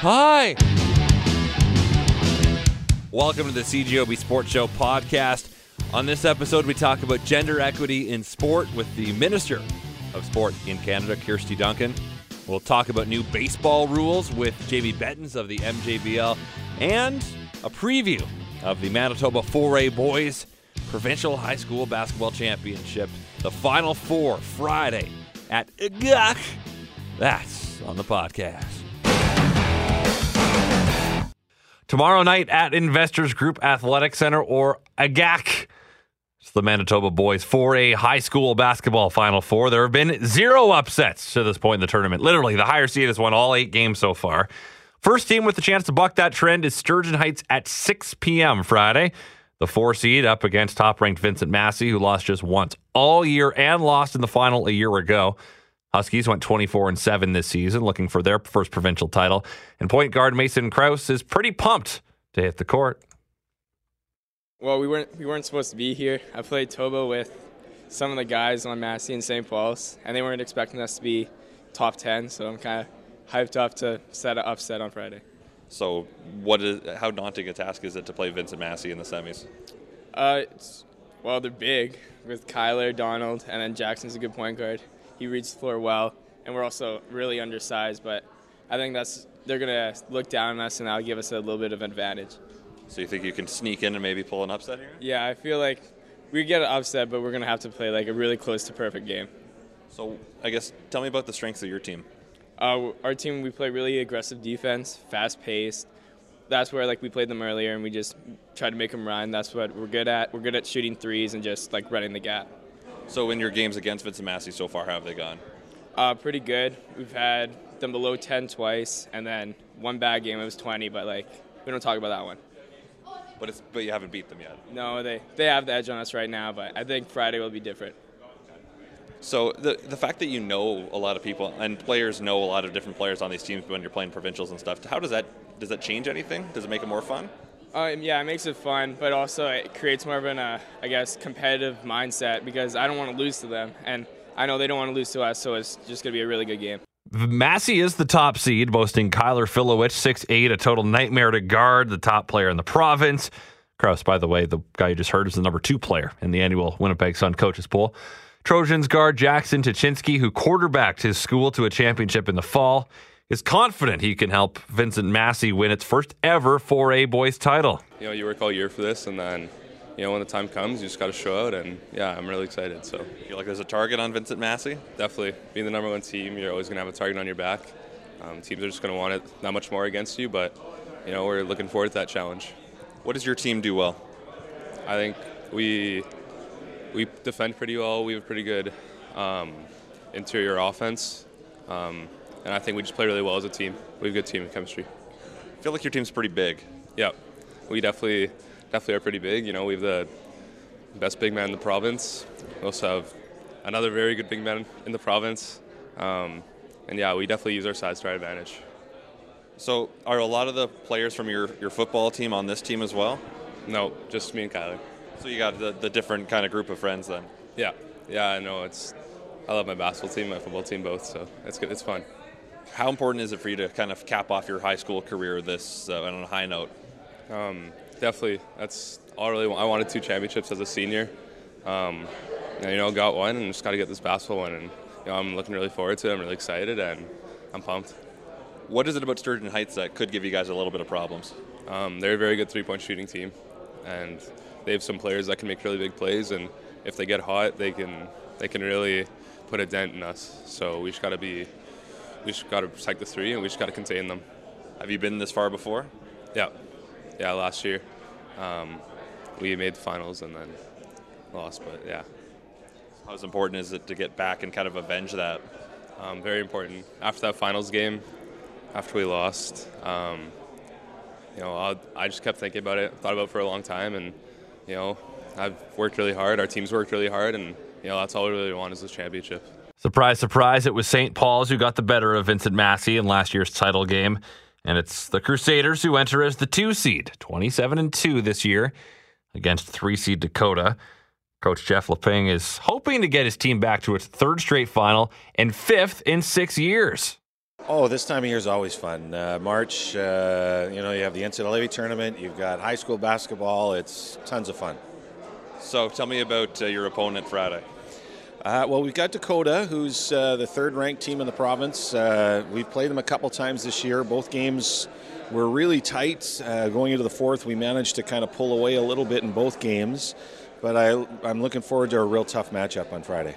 Hi. Welcome to the CJOB Sports Show podcast. On this episode, we talk about gender equity in sport with the Minister of Sport in Canada, Kirsty Duncan. We'll talk about new baseball rules with JV Bettens of the MJBL and a preview of the Manitoba 4A Boys Provincial High School Basketball Championship. The Final Four Friday at Gach. That's on the podcast. Tomorrow night at Investors Group Athletic Center or IGAC. It's the Manitoba boys 4A high school basketball Final Four. There have been zero upsets to this point in the tournament. Literally, the higher seed has won all eight games so far. First team with the chance to buck that trend is Sturgeon Heights at 6 p.m. Friday. The four seed up against top ranked Vincent Massey, who lost just once all year and lost in the final a year ago. Huskies went 24 and 7 this season, looking for their first provincial title. And point guard Mason Kraus is pretty pumped to hit the court. Well, we weren't we weren't supposed to be here. I played Tobo with some of the guys on Massey and St. Paul's, and they weren't expecting us to be top 10. So I'm kind of hyped up to set an upset on Friday. So, what is how daunting a task is it to play Vincent Massey in the semis? Uh, it's, well, they're big with Kyler, Donald, and then Jackson's a good point guard. He reads the floor well, and we're also really undersized. But I think that's they're gonna look down on us, and that'll give us a little bit of advantage. So you think you can sneak in and maybe pull an upset here? Yeah, I feel like we get an upset, but we're gonna have to play like a really close to perfect game. So I guess tell me about the strengths of your team. Uh, our team we play really aggressive defense, fast paced. That's where like we played them earlier, and we just tried to make them run. That's what we're good at. We're good at shooting threes and just like running the gap. So in your games against Vincent Massey so far, how have they gone? Uh, pretty good. We've had them below 10 twice, and then one bad game it was 20. But like we don't talk about that one. But it's but you haven't beat them yet. No, they they have the edge on us right now, but I think Friday will be different. So the the fact that you know a lot of people and players know a lot of different players on these teams when you're playing provincials and stuff. How does that does that change anything? Does it make it more fun? Um, yeah, it makes it fun, but also it creates more of an, uh, I guess, competitive mindset because I don't want to lose to them, and I know they don't want to lose to us, so it's just going to be a really good game. Massey is the top seed, boasting Kyler Filewich, 6'8, a total nightmare to guard, the top player in the province. Kraus, by the way, the guy you just heard, is the number two player in the annual Winnipeg Sun coaches poll. Trojans guard Jackson Tuchinski, who quarterbacked his school to a championship in the fall, is confident he can help Vincent Massey win its first ever 4A boys title. You know, you work all year for this, and then, you know, when the time comes, you just got to show out. And yeah, I'm really excited. So, you feel like there's a target on Vincent Massey? Definitely. Being the number one team, you're always going to have a target on your back. Um, teams are just going to want it that much more against you, but, you know, we're looking forward to that challenge. What does your team do well? I think we we defend pretty well. We have pretty good um, interior offense. Um, and I think we just play really well as a team. We have a good team chemistry. I feel like your team's pretty big. Yeah, we definitely definitely are pretty big. You know, we have the best big man in the province. We also have another very good big man in the province. Um, and yeah, we definitely use our size to our advantage. So, are a lot of the players from your, your football team on this team as well? No, just me and Kyler. So you got the, the different kind of group of friends then? Yeah, yeah. I know it's. I love my basketball team, my football team, both. So it's good. It's fun. How important is it for you to kind of cap off your high school career this uh, on a high note? Um, definitely. That's all I really want. I wanted two championships as a senior. Um, and, you know, got one and just got to get this basketball one. And you know, I'm looking really forward to it. I'm really excited and I'm pumped. What is it about Sturgeon Heights that could give you guys a little bit of problems? Um, they're a very good three-point shooting team, and they have some players that can make really big plays. And if they get hot, they can they can really put a dent in us. So we just got to be we just got to protect the three, and we just got to contain them. Have you been this far before? Yeah, yeah. Last year, um, we made the finals and then lost, but yeah. How important is it to get back and kind of avenge that? Um, very important. After that finals game, after we lost, um, you know, I'll, i just kept thinking about it, thought about it for a long time, and you know, I've worked really hard. Our team's worked really hard, and you know, that's all we really want is this championship. Surprise, surprise! It was St. Paul's who got the better of Vincent Massey in last year's title game, and it's the Crusaders who enter as the two seed, twenty-seven and two this year, against three seed Dakota. Coach Jeff Leping is hoping to get his team back to its third straight final and fifth in six years. Oh, this time of year is always fun. Uh, March, uh, you know, you have the NCAA tournament, you've got high school basketball. It's tons of fun. So tell me about uh, your opponent Friday. Uh, well, we've got Dakota, who's uh, the third ranked team in the province. Uh, we've played them a couple times this year. Both games were really tight. Uh, going into the fourth, we managed to kind of pull away a little bit in both games. But I, I'm looking forward to a real tough matchup on Friday.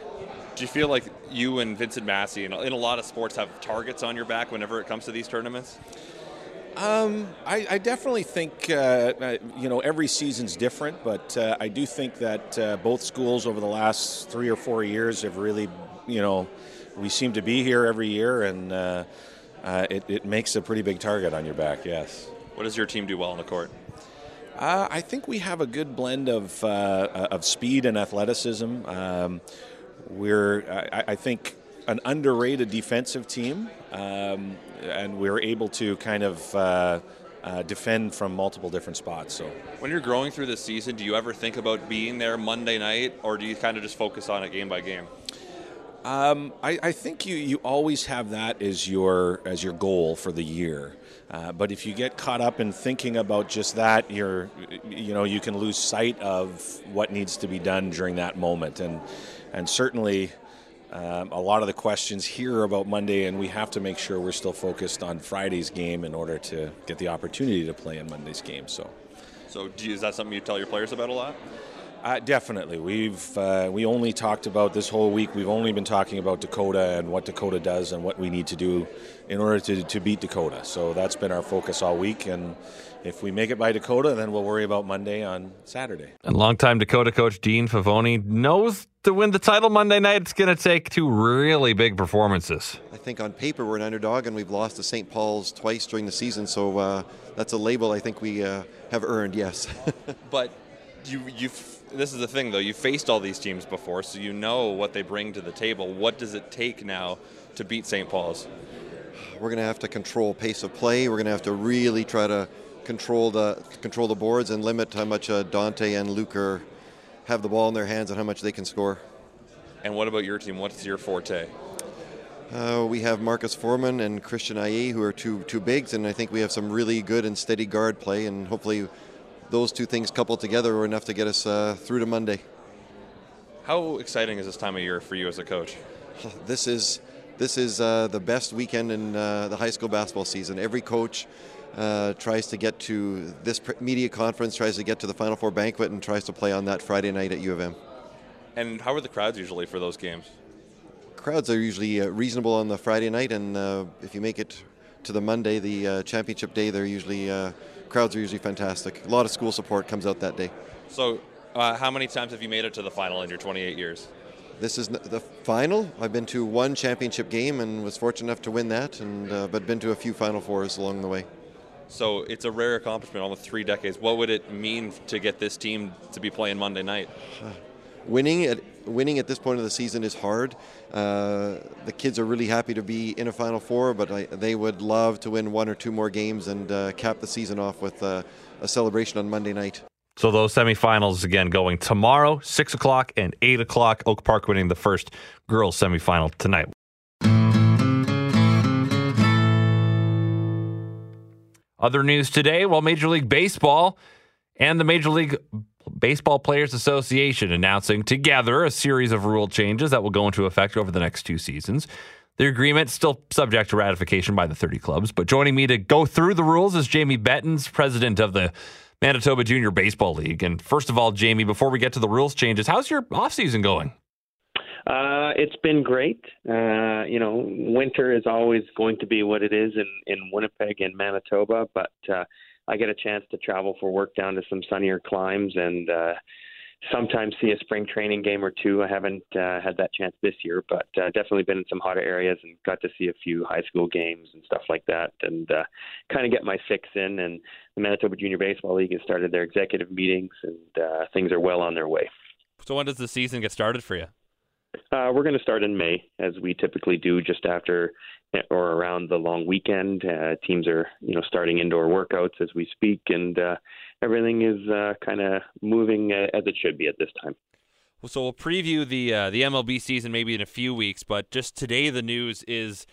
Do you feel like you and Vincent Massey, in a lot of sports, have targets on your back whenever it comes to these tournaments? Um, I, I, definitely think uh, uh, you know every season's different, but uh, I do think that uh, both schools over the last three or four years have really, you know, we seem to be here every year, and uh, uh, it, it, makes a pretty big target on your back. Yes. What does your team do well on the court? I think we have a good blend of of speed and athleticism. Um, we're, I, I think, an underrated defensive team, um, and we are able to kind of uh, uh, defend from multiple different spots. So, when you're growing through the season, do you ever think about being there Monday night, or do you kind of just focus on it game by game? Um, I, I, think you, you always have that as your as your goal for the year. Uh, but if you get caught up in thinking about just that, you're you know you can lose sight of what needs to be done during that moment. And and certainly um, a lot of the questions here about Monday, and we have to make sure we're still focused on Friday's game in order to get the opportunity to play in Monday's game. So, so you, is that something you tell your players about a lot? Uh, definitely. We've uh, we only talked about this whole week. We've only been talking about Dakota and what Dakota does and what we need to do in order to, to beat Dakota. So that's been our focus all week. And if we make it by Dakota, then we'll worry about Monday on Saturday. And longtime Dakota coach Dean Favoni knows to win the title Monday night, it's going to take two really big performances. I think on paper we're an underdog, and we've lost to St. Paul's twice during the season, so uh, that's a label I think we uh, have earned. Yes. but you you this is the thing though. You faced all these teams before, so you know what they bring to the table. What does it take now to beat St. Paul's? We're going to have to control pace of play. We're going to have to really try to control the control the boards and limit how much uh, Dante and Luke are, have the ball in their hands and how much they can score. And what about your team? What's your forte? Uh, we have Marcus Foreman and Christian Aye, who are two two bigs, and I think we have some really good and steady guard play, and hopefully those two things coupled together were enough to get us uh, through to Monday. How exciting is this time of year for you as a coach? This is this is uh, the best weekend in uh, the high school basketball season. Every coach uh, tries to get to this media conference, tries to get to the Final Four banquet, and tries to play on that Friday night at U of M. And how are the crowds usually for those games? Crowds are usually uh, reasonable on the Friday night, and uh, if you make it to the Monday, the uh, championship day, they're usually crowds are usually fantastic. A lot of school support comes out that day. So, uh, how many times have you made it to the final in your 28 years? This is the final. I've been to one championship game and was fortunate enough to win that, and uh, but been to a few Final Fours along the way. So it's a rare accomplishment, almost three decades. What would it mean to get this team to be playing Monday night? winning at winning at this point of the season is hard. Uh, the kids are really happy to be in a Final Four, but I, they would love to win one or two more games and uh, cap the season off with uh, a celebration on Monday night. So those semifinals again going tomorrow, six o'clock and eight o'clock. Oak Park winning the first girls semifinal tonight. Other news today: Well, Major League Baseball and the Major League Baseball Players Association announcing together a series of rule changes that will go into effect over the next two seasons. The agreement still subject to ratification by the 30 clubs, but joining me to go through the rules is Jamie Bettens, president of the Manitoba Junior Baseball League. And first of all, Jamie, before we get to the rules changes, how's your offseason going? Uh, it's been great. Uh, you know, winter is always going to be what it is in, in Winnipeg and Manitoba, but uh, I get a chance to travel for work down to some sunnier climes and uh, sometimes see a spring training game or two. I haven't uh, had that chance this year, but uh, definitely been in some hotter areas and got to see a few high school games and stuff like that, and uh, kind of get my fix in. And the Manitoba Junior Baseball League has started their executive meetings, and uh, things are well on their way. So when does the season get started for you? Uh, we're going to start in May, as we typically do, just after or around the long weekend. Uh, teams are, you know, starting indoor workouts as we speak, and uh, everything is uh, kind of moving uh, as it should be at this time. Well, so we'll preview the uh, the MLB season maybe in a few weeks, but just today the news is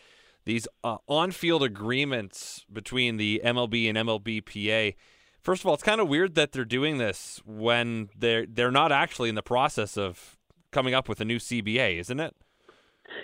these uh, on-field agreements between the MLB and MLBPA. First of all, it's kind of weird that they're doing this when they're they're not actually in the process of coming up with a new CBA, isn't it?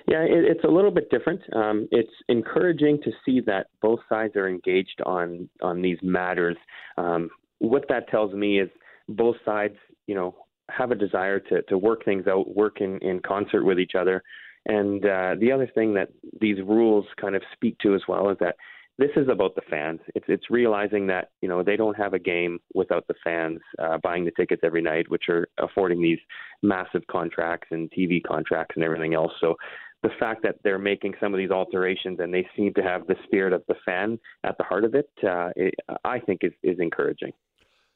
Yeah, it, it's a little bit different. Um, it's encouraging to see that both sides are engaged on on these matters. Um, what that tells me is both sides, you know, have a desire to to work things out, work in in concert with each other. And uh, the other thing that these rules kind of speak to as well is that this is about the fans. It's it's realizing that you know they don't have a game without the fans uh, buying the tickets every night, which are affording these massive contracts and TV contracts and everything else. So the fact that they're making some of these alterations and they seem to have the spirit of the fan at the heart of it, uh, it I think is is encouraging.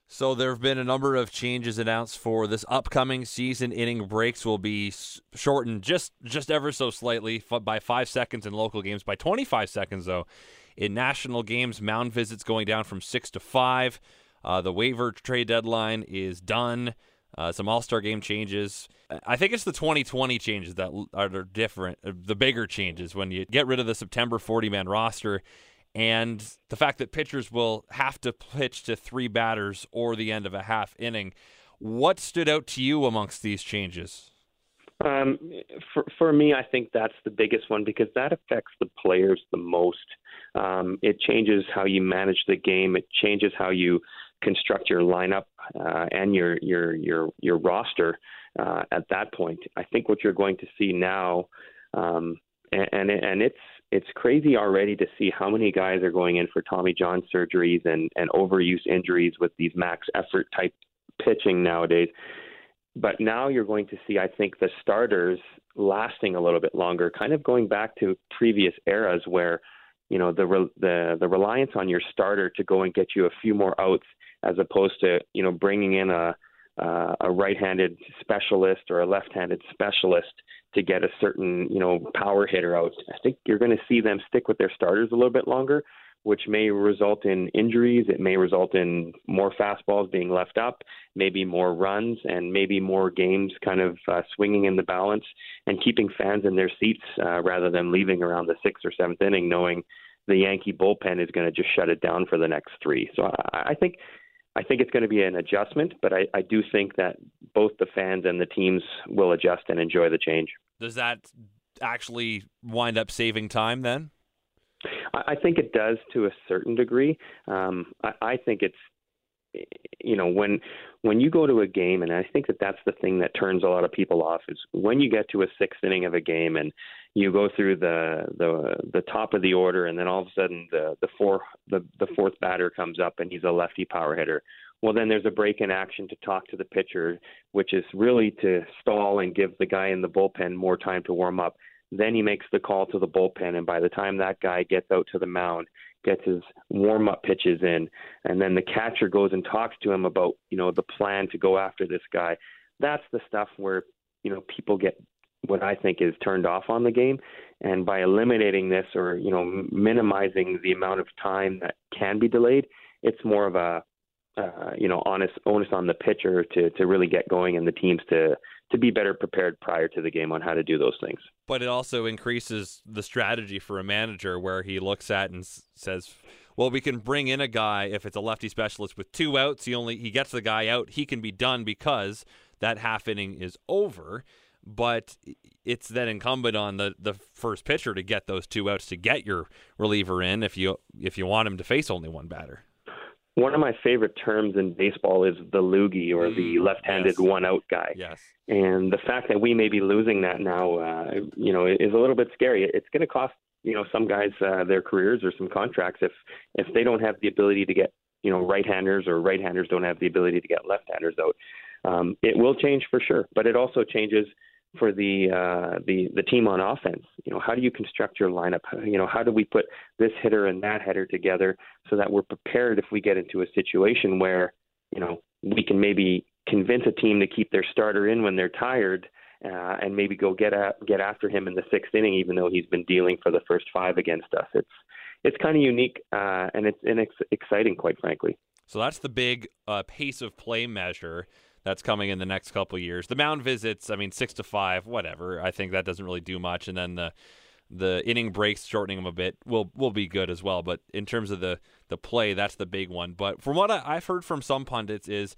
So there have been a number of changes announced for this upcoming season. Inning breaks will be shortened just just ever so slightly by five seconds in local games, by 25 seconds though in national games. Mound visits going down from six to five. Uh, the waiver trade deadline is done. Uh, some All Star game changes. I think it's the 2020 changes that are different, uh, the bigger changes when you get rid of the September 40 man roster and the fact that pitchers will have to pitch to three batters or the end of a half inning. What stood out to you amongst these changes? Um, for for me, I think that's the biggest one because that affects the players the most. Um, it changes how you manage the game. It changes how you construct your lineup uh, and your your your your roster uh, at that point. I think what you're going to see now, um, and, and and it's it's crazy already to see how many guys are going in for Tommy John surgeries and and overuse injuries with these max effort type pitching nowadays. But now you're going to see, I think, the starters lasting a little bit longer, kind of going back to previous eras where, you know, the re- the the reliance on your starter to go and get you a few more outs, as opposed to you know bringing in a uh, a right-handed specialist or a left-handed specialist to get a certain you know power hitter out. I think you're going to see them stick with their starters a little bit longer which may result in injuries. It may result in more fastballs being left up, maybe more runs, and maybe more games kind of uh, swinging in the balance and keeping fans in their seats uh, rather than leaving around the sixth or seventh inning, knowing the Yankee bullpen is going to just shut it down for the next three. So I, I think. I think it's going to be an adjustment, but I, I do think that both the fans and the teams will adjust and enjoy the change. Does that actually wind up saving time then? I think it does to a certain degree. Um, I, I think it's you know when when you go to a game and i think that that's the thing that turns a lot of people off is when you get to a sixth inning of a game and you go through the the the top of the order and then all of a sudden the the four the the fourth batter comes up and he's a lefty power hitter well then there's a break in action to talk to the pitcher which is really to stall and give the guy in the bullpen more time to warm up then he makes the call to the bullpen, and by the time that guy gets out to the mound, gets his warm up pitches in, and then the catcher goes and talks to him about you know the plan to go after this guy. That's the stuff where you know people get what I think is turned off on the game, and by eliminating this or you know minimizing the amount of time that can be delayed, it's more of a uh, you know honest onus on the pitcher to to really get going and the teams to to be better prepared prior to the game on how to do those things. But it also increases the strategy for a manager where he looks at and says, "Well, we can bring in a guy if it's a lefty specialist with two outs. He only he gets the guy out. He can be done because that half inning is over." But it's then incumbent on the, the first pitcher to get those two outs to get your reliever in if you if you want him to face only one batter. One of my favorite terms in baseball is the loogie or the mm, left-handed yes. one-out guy. Yes. And the fact that we may be losing that now, uh, you know, is a little bit scary. It's going to cost you know some guys uh, their careers or some contracts if if they don't have the ability to get you know right-handers or right-handers don't have the ability to get left-handers out. Um, it will change for sure, but it also changes for the uh, the the team on offense. You know, how do you construct your lineup? You know, how do we put this hitter and that hitter together so that we're prepared if we get into a situation where you know we can maybe convince a team to keep their starter in when they're tired. Uh, and maybe go get at, get after him in the sixth inning, even though he's been dealing for the first five against us. It's it's kind of unique uh, and it's and it's exciting, quite frankly. So that's the big uh, pace of play measure that's coming in the next couple years. The mound visits, I mean, six to five, whatever. I think that doesn't really do much. And then the the inning breaks shortening them a bit will will be good as well. But in terms of the the play, that's the big one. But from what I, I've heard from some pundits is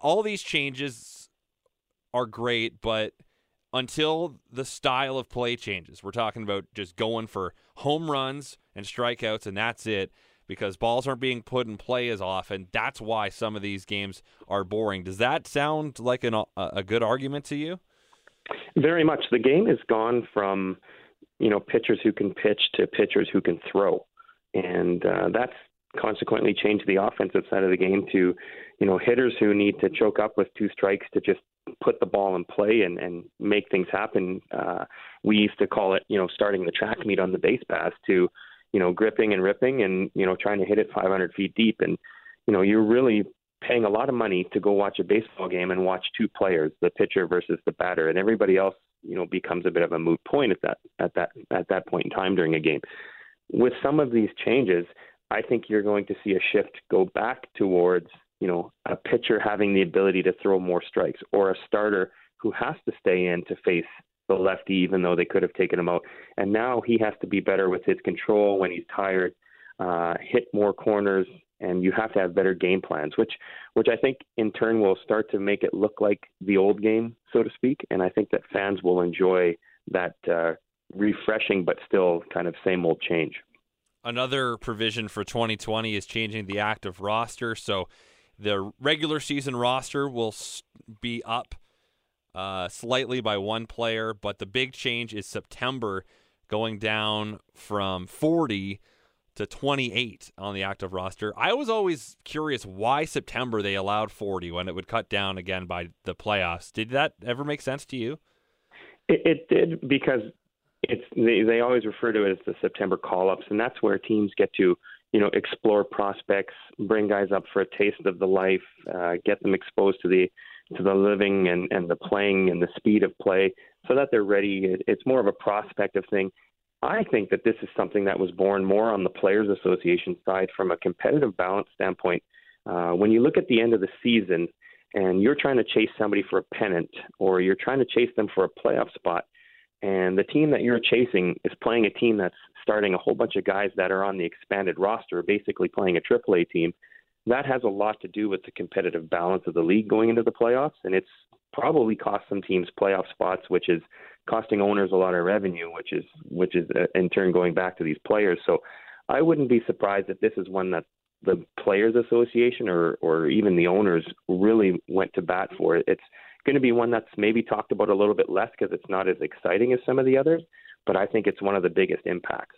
all these changes are great, but until the style of play changes, we're talking about just going for home runs and strikeouts, and that's it. Because balls aren't being put in play as often. That's why some of these games are boring. Does that sound like an, a good argument to you? Very much. The game has gone from, you know, pitchers who can pitch to pitchers who can throw, and uh, that's consequently changed the offensive side of the game to, you know, hitters who need to choke up with two strikes to just put the ball in play and, and make things happen. Uh, we used to call it, you know, starting the track meet on the base pass to, you know, gripping and ripping and, you know, trying to hit it 500 feet deep. And, you know, you're really paying a lot of money to go watch a baseball game and watch two players, the pitcher versus the batter, and everybody else, you know, becomes a bit of a moot point at that at that at that point in time during a game. With some of these changes, I think you're going to see a shift go back towards, you know, a pitcher having the ability to throw more strikes or a starter who has to stay in to face the lefty even though they could have taken him out. And now he has to be better with his control when he's tired, uh, hit more corners, and you have to have better game plans, which which I think in turn will start to make it look like the old game, so to speak. And I think that fans will enjoy that uh, refreshing but still kind of same old change. Another provision for 2020 is changing the active roster, so the regular season roster will be up uh, slightly by one player, but the big change is September going down from 40 to 28 on the active roster. I was always curious why September they allowed 40 when it would cut down again by the playoffs. Did that ever make sense to you? It, it did because it's they, they always refer to it as the September call-ups, and that's where teams get to you know explore prospects, bring guys up for a taste of the life, uh, get them exposed to the to the living and and the playing and the speed of play, so that they're ready. It's more of a prospective thing. I think that this is something that was born more on the Players Association side from a competitive balance standpoint. Uh, when you look at the end of the season and you're trying to chase somebody for a pennant or you're trying to chase them for a playoff spot, and the team that you're chasing is playing a team that's starting a whole bunch of guys that are on the expanded roster, basically playing a AAA team, that has a lot to do with the competitive balance of the league going into the playoffs. And it's probably cost some teams playoff spots, which is costing owners a lot of revenue, which is which is uh, in turn going back to these players. So I wouldn't be surprised if this is one that the players association or or even the owners really went to bat for. It's going to be one that's maybe talked about a little bit less because it's not as exciting as some of the others, but I think it's one of the biggest impacts.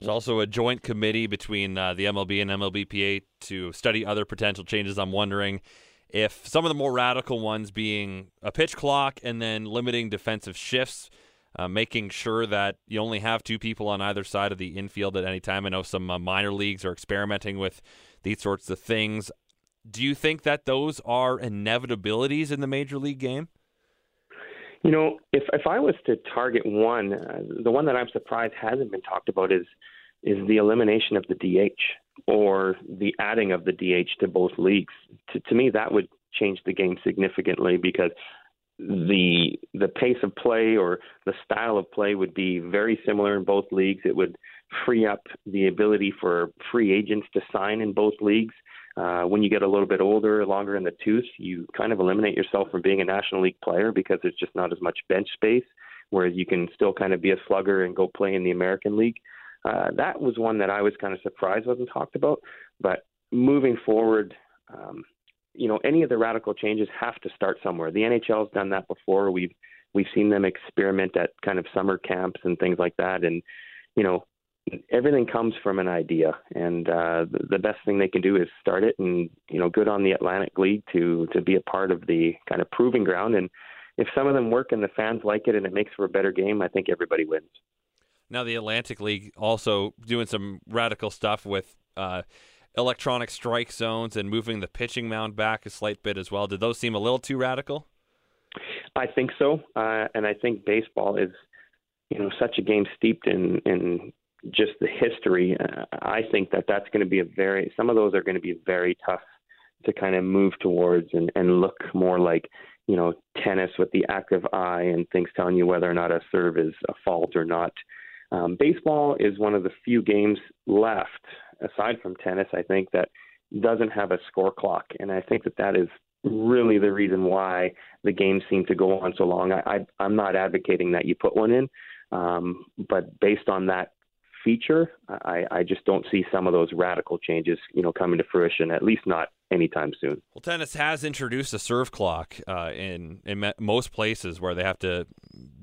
There's also a joint committee between uh, the MLB and MLBPA to study other potential changes. I'm wondering if some of the more radical ones being a pitch clock and then limiting defensive shifts, uh, making sure that you only have two people on either side of the infield at any time. I know some uh, minor leagues are experimenting with these sorts of things. Do you think that those are inevitabilities in the major league game? You know, if if I was to target one, uh, the one that I'm surprised hasn't been talked about is is the elimination of the DH or the adding of the DH to both leagues. To, to me, that would change the game significantly because the the pace of play or the style of play would be very similar in both leagues. It would free up the ability for free agents to sign in both leagues. Uh, when you get a little bit older, longer in the tooth, you kind of eliminate yourself from being a National League player because there's just not as much bench space. Whereas you can still kind of be a slugger and go play in the American League. Uh, that was one that I was kind of surprised wasn't talked about. But moving forward, um, you know, any of the radical changes have to start somewhere. The NHL's done that before. We've we've seen them experiment at kind of summer camps and things like that. And you know, everything comes from an idea, and uh, the, the best thing they can do is start it. And you know, good on the Atlantic League to to be a part of the kind of proving ground. And if some of them work and the fans like it and it makes for a better game, I think everybody wins. Now the Atlantic League also doing some radical stuff with uh, electronic strike zones and moving the pitching mound back a slight bit as well. Did those seem a little too radical? I think so, uh, and I think baseball is, you know, such a game steeped in in just the history. Uh, I think that that's going to be a very some of those are going to be very tough to kind of move towards and, and look more like you know, tennis with the active eye and things telling you whether or not a serve is a fault or not. Um, baseball is one of the few games left, aside from tennis, I think, that doesn't have a score clock. And I think that that is really the reason why the games seem to go on so long. I, I, I'm not advocating that you put one in, um, but based on that feature, I, I just don't see some of those radical changes, you know, coming to fruition. At least not anytime soon. Well, tennis has introduced a serve clock uh, in in most places where they have to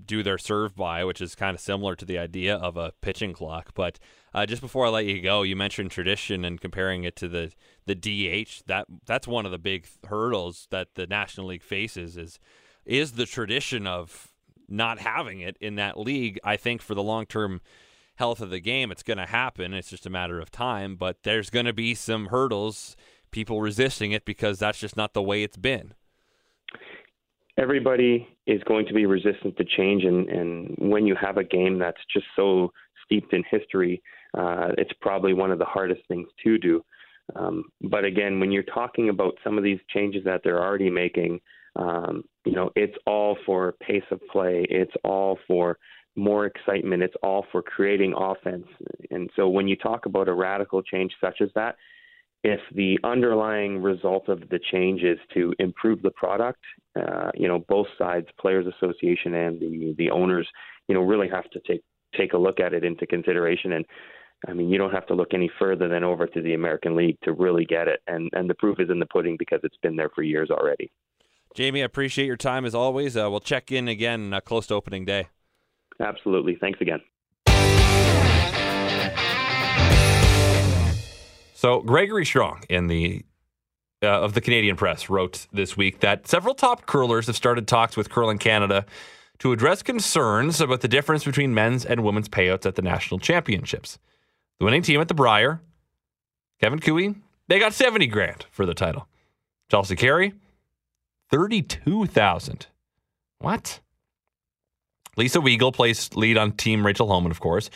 do their serve by, which is kind of similar to the idea of a pitching clock. But uh, just before I let you go, you mentioned tradition and comparing it to the the DH. That that's one of the big hurdles that the National League faces is is the tradition of not having it in that league. I think for the long term health of the game, it's going to happen. It's just a matter of time. But there's going to be some hurdles, people resisting it because that's just not the way it's been. Everybody is going to be resistant to change, and, and when you have a game that's just so steeped in history, uh, it's probably one of the hardest things to do. Um, but again, when you're talking about some of these changes that they're already making, um, you know, it's all for pace of play. It's all for more excitement. It's all for creating offense. And so when you talk about a radical change such as that, if the underlying result of the change is to improve the product, uh, you know, both sides, players association and the the owners, you know, really have to take take a look at it into consideration. And I mean, you don't have to look any further than over to the American League to really get it. And and the proof is in the pudding because it's been there for years already. Jamie, I appreciate your time as always. Uh, we'll check in again uh, close to opening day. Absolutely. Thanks again. So Gregory Strong in the uh, of the Canadian Press wrote this week that several top curlers have started talks with Curling Canada to address concerns about the difference between men's and women's payouts at the national championships. The winning team at the Brier, Kevin Koe, they got 70 grand for the title. Chelsea Carey, 32,000. What? Lisa Weagle plays lead on Team Rachel Homan, of course.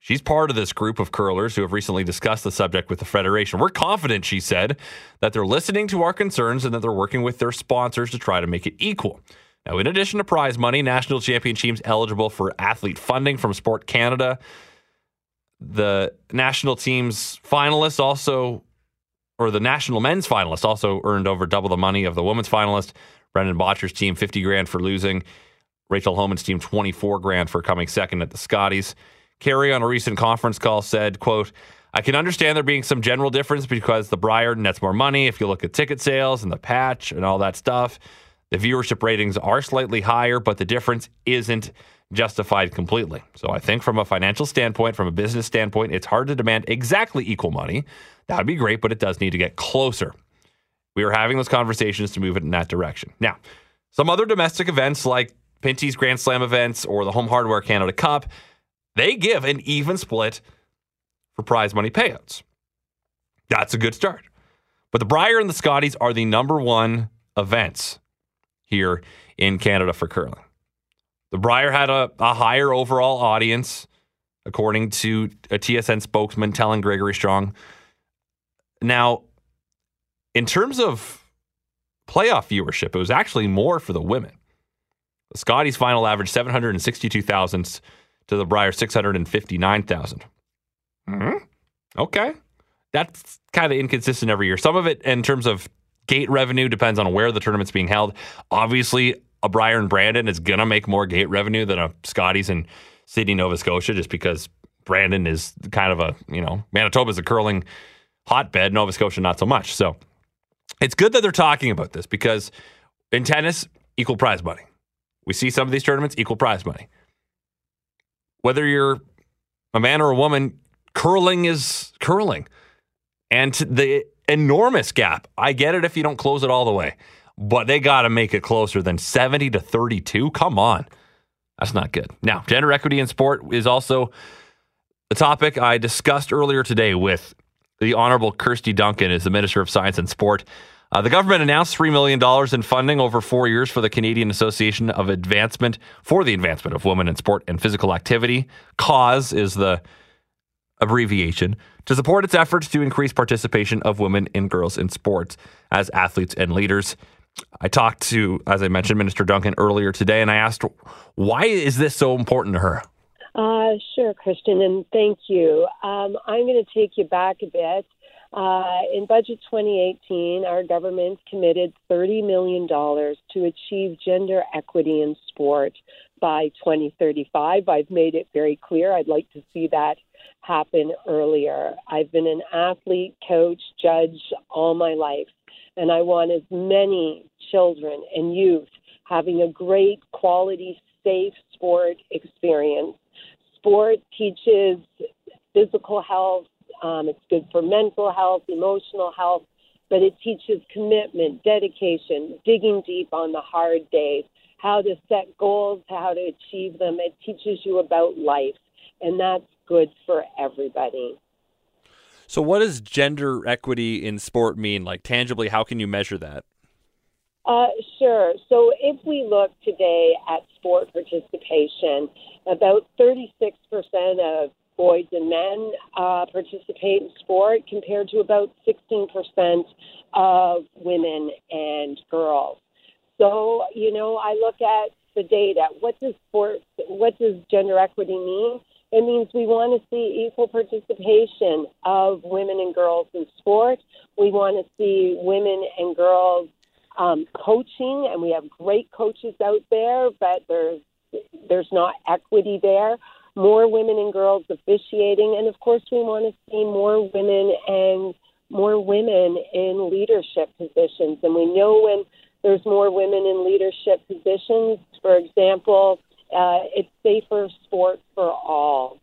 She's part of this group of curlers who have recently discussed the subject with the Federation. We're confident, she said, that they're listening to our concerns and that they're working with their sponsors to try to make it equal. Now, in addition to prize money, national champion teams eligible for athlete funding from Sport Canada. The national team's finalists also, or the national men's finalist also earned over double the money of the women's finalist. Brendan Bottcher's team, 50 grand for losing. Rachel Homan's team 24 grand for coming second at the Scotties. Carey on a recent conference call said, quote, I can understand there being some general difference because the Brier nets more money if you look at ticket sales and the patch and all that stuff. The viewership ratings are slightly higher, but the difference isn't justified completely. So I think from a financial standpoint, from a business standpoint, it's hard to demand exactly equal money. That would be great, but it does need to get closer. We are having those conversations to move it in that direction. Now, some other domestic events like Pinty's Grand Slam events or the Home Hardware Canada Cup, they give an even split for prize money payouts. That's a good start. But the Brier and the Scotties are the number one events here in Canada for curling. The Brier had a, a higher overall audience, according to a TSN spokesman telling Gregory Strong. Now, in terms of playoff viewership, it was actually more for the women. The Scotties final average 762,000 to the Brier 659,000. Mm-hmm. Okay. That's kind of inconsistent every year. Some of it in terms of gate revenue depends on where the tournament's being held. Obviously, a Brier and Brandon is going to make more gate revenue than a Scotties in Sydney, Nova Scotia, just because Brandon is kind of a, you know, Manitoba's a curling hotbed, Nova Scotia not so much. So it's good that they're talking about this because in tennis, equal prize money. We see some of these tournaments, equal prize money. Whether you're a man or a woman, curling is curling. And the enormous gap, I get it if you don't close it all the way, but they got to make it closer than 70 to 32. Come on. That's not good. Now, gender equity in sport is also a topic I discussed earlier today with the Honorable Kirsty Duncan, as the Minister of Science and Sport. Uh, the government announced $3 million in funding over four years for the Canadian Association of Advancement for the Advancement of Women in Sport and Physical Activity. CAAWS is the abbreviation to support its efforts to increase participation of women and girls in sports as athletes and leaders. I talked to, as I mentioned, Minister Duncan earlier today, and I asked, why is this so important to her? Uh, sure, Christian, and thank you. Um, I'm going to take you back a bit. Uh, in budget 2018, our government committed $30 million to achieve gender equity in sport by 2035. I've made it very clear I'd like to see that happen earlier. I've been an athlete, coach, judge all my life, and I want as many children and youth having a great quality, safe sport experience. Sport teaches physical health, um, it's good for mental health, emotional health, but it teaches commitment, dedication, digging deep on the hard days, how to set goals, how to achieve them. It teaches you about life, and that's good for everybody. So, what does gender equity in sport mean? Like, tangibly, how can you measure that? Uh, sure. So, if we look today at sport participation, about 36% of boys and men uh, participate in sport compared to about 16% of women and girls. So, you know, I look at the data. What does sport, what does gender equity mean? It means we want to see equal participation of women and girls in sport. We want to see women and girls um, coaching, and we have great coaches out there, but there's there's not equity there more women and girls officiating, and of course, we want to see more women and more women in leadership positions. And we know when there's more women in leadership positions, for example, uh, it's safer sport for all.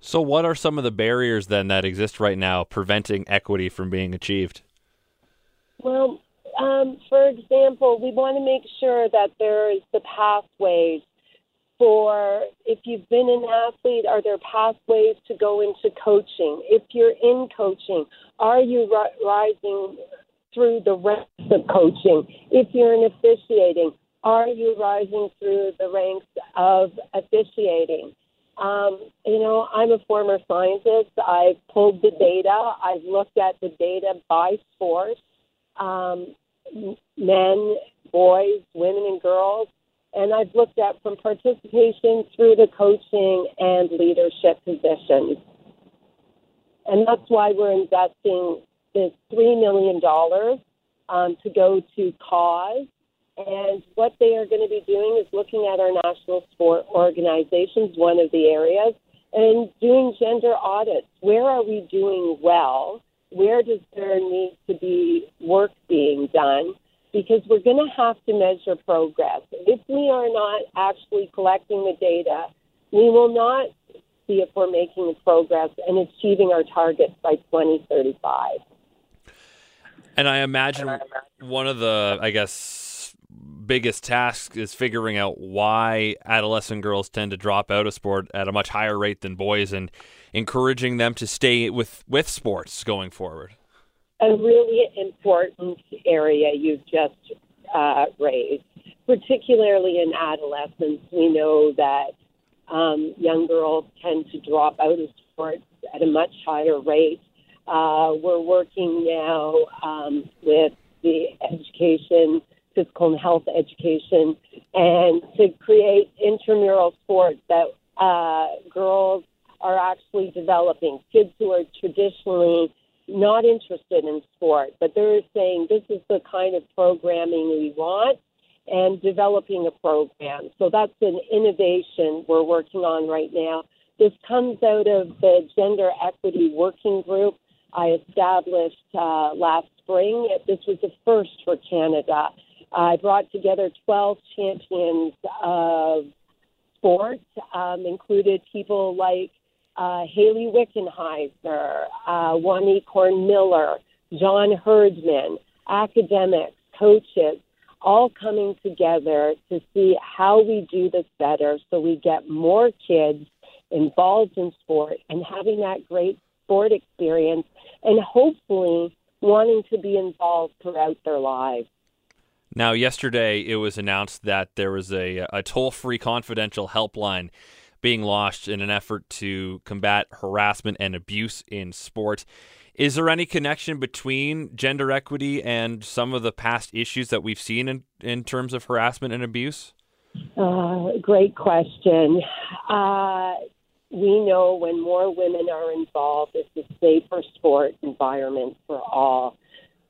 So, what are some of the barriers then that exist right now preventing equity from being achieved? Well, um, for example, we want to make sure that there's the pathways for if you've been an athlete, are there pathways to go into coaching? If you're in coaching, are you ri- rising through the ranks of coaching? If you're in officiating, are you rising through the ranks of officiating? Um, you know, I'm a former scientist. I've pulled the data. I've looked at the data by sport, um, men, boys, women, and girls and I've looked at from participation through the coaching and leadership positions. And that's why we're investing this $3 million um, to go to CAAWS. And what they are going to be doing is looking at our national sport organizations, one of the areas, and doing gender audits. Where are we doing well? Where does there need to be work being done? Because we're going to have to measure progress. If we are not actually collecting the data, we will not see if we're making progress and achieving our targets by 2035. And I imagine one of the, I guess, biggest tasks is figuring out why adolescent girls tend to drop out of sport at a much higher rate than boys and encouraging them to stay with, with sports going forward a really important area you've just uh, raised, particularly in adolescence. We know that um, young girls tend to drop out of sports at a much higher rate. Uh, we're working now um, with the education, physical and health education, and to create intramural sports that uh, girls are actually developing. Kids who are traditionally not interested in sport, but they're saying this is the kind of programming we want and developing a program. So that's an innovation we're working on right now. This comes out of the Gender Equity Working Group I established uh, last spring. This was the first for Canada. I brought together 12 champions of sport, um, included people like uh, Hayley Wickenheiser, uh, Waneek Horn-Miller, John Herdman, academics, coaches, all coming together to see how we do this better so we get more kids involved in sport and having that great sport experience and hopefully wanting to be involved throughout their lives. Now, yesterday it was announced that there was a, a toll free confidential helpline being launched in an effort to combat harassment and abuse in sport. Is there any connection between gender equity and some of the past issues that we've seen in, in terms of harassment and abuse? Uh, great question. Uh, we know when more women are involved, it's a safer sport environment for all.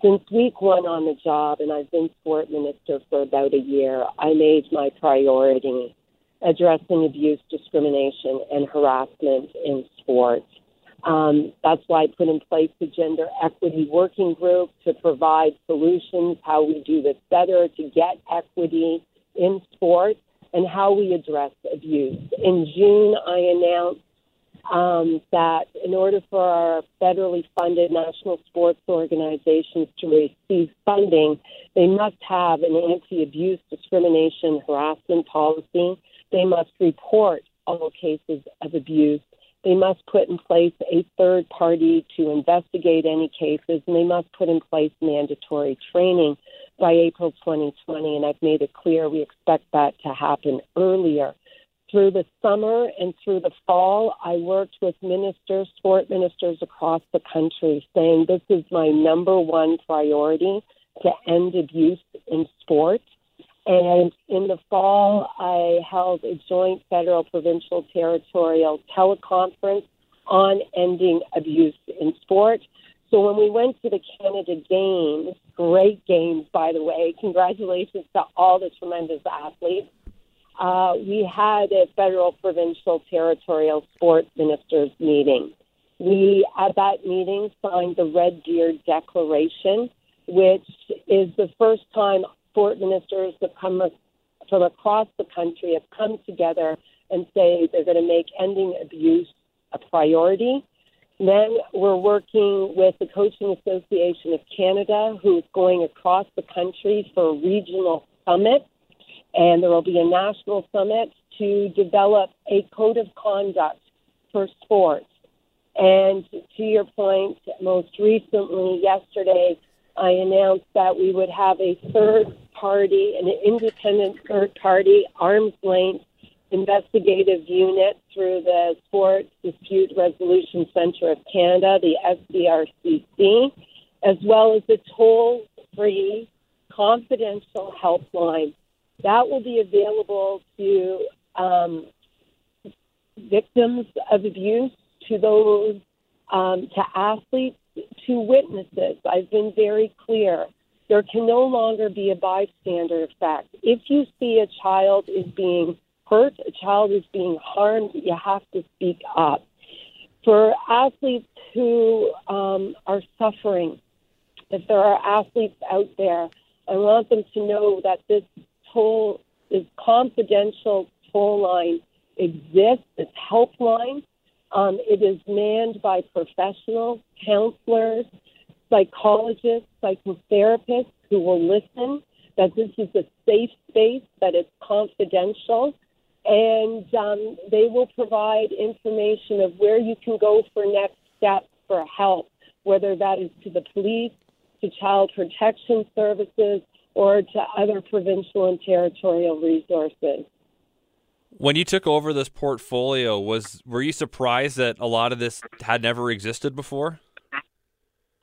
Since week one on the job, and I've been sport minister for about a year, I made my priority addressing abuse, discrimination, and harassment in sports. Um, that's why I put in place the gender equity working group to provide solutions, how we do this better to get equity in sports, and how we address abuse. In June, I announced um, that in order for our federally funded national sports organizations to receive funding, they must have an anti abuse, discrimination, harassment policy. They must report all cases of abuse they must put in place a third party to investigate any cases, and they must put in place mandatory training by April 2020. And I've made it clear we expect that to happen earlier. Through the summer and through the fall, I worked with ministers, sport ministers across the country, saying this is my number one priority to end abuse in sport. And in the fall, I held a joint federal, provincial, territorial teleconference on ending abuse in sport. So when we went to the Canada Games, great games, by the way, congratulations to all the tremendous athletes. Uh, we had a federal, provincial, territorial sports ministers meeting. We, at that meeting, signed the Red Deer Declaration, which is the first time sport ministers that come from across the country have come together and say they're going to make ending abuse a priority. Then we're working with the Coaching Association of Canada, who's going across the country for a regional summit, and there will be a national summit to develop a code of conduct for sports. And to your point, most recently, yesterday, I announced that we would have a third party, an independent third party, arm's length investigative unit through the Sports Dispute Resolution Center of Canada, the SDRCC, as well as a toll free confidential helpline. That will be available to um, victims of abuse, to those, um, to athletes, to witnesses. I've been very clear. There can no longer be a bystander effect. If you see a child is being hurt, a child is being harmed, you have to speak up. For athletes who um, are suffering, if there are athletes out there, I want them to know that this toll, this confidential toll line exists, this helpline. Um, it is manned by professionals, counselors, psychologists, psychotherapists who will listen, that this is a safe space, that it's confidential, and um, they will provide information of where you can go for next steps for help, whether that is to the police, to child protection services, or to other provincial and territorial resources. When you took over this portfolio, was were you surprised that a lot of this had never existed before?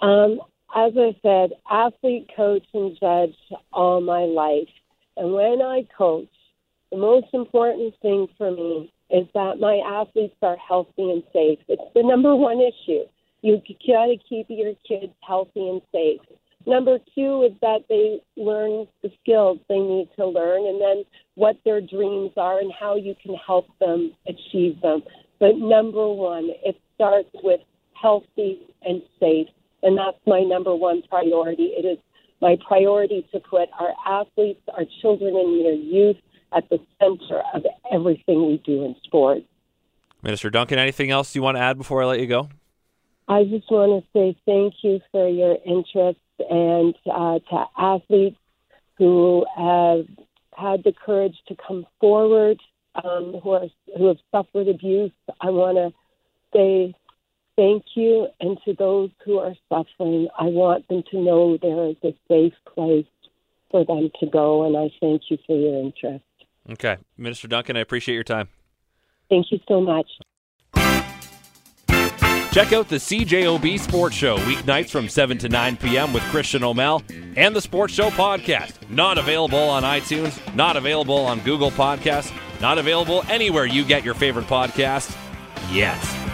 Um, as I said, athlete, coach, and judge all my life. And when I coach, the most important thing for me is that my athletes are healthy and safe. It's the number one issue. You got to keep your kids healthy and safe. Number two is that they learn the skills they need to learn and then what their dreams are and how you can help them achieve them. But number one, it starts with healthy and safe and that's my number one priority. It is my priority to put our athletes, our children, and their youth at the center of everything we do in sport. Minister Duncan, anything else you want to add before I let you go? I just want to say thank you for your interest and uh, to athletes who have had the courage to come forward, um, who are who have suffered abuse. I want to say thank you. And to those who are suffering, I want them to know there is a safe place for them to go. And I thank you for your interest. Okay. Minister Duncan, I appreciate your time. Thank you so much. Check out the CJOB Sports Show weeknights from 7 to 9 p.m. with Christian O'Mel and the Sports Show podcast. Not available on iTunes, not available on Google Podcasts, not available anywhere you get your favorite podcasts yet.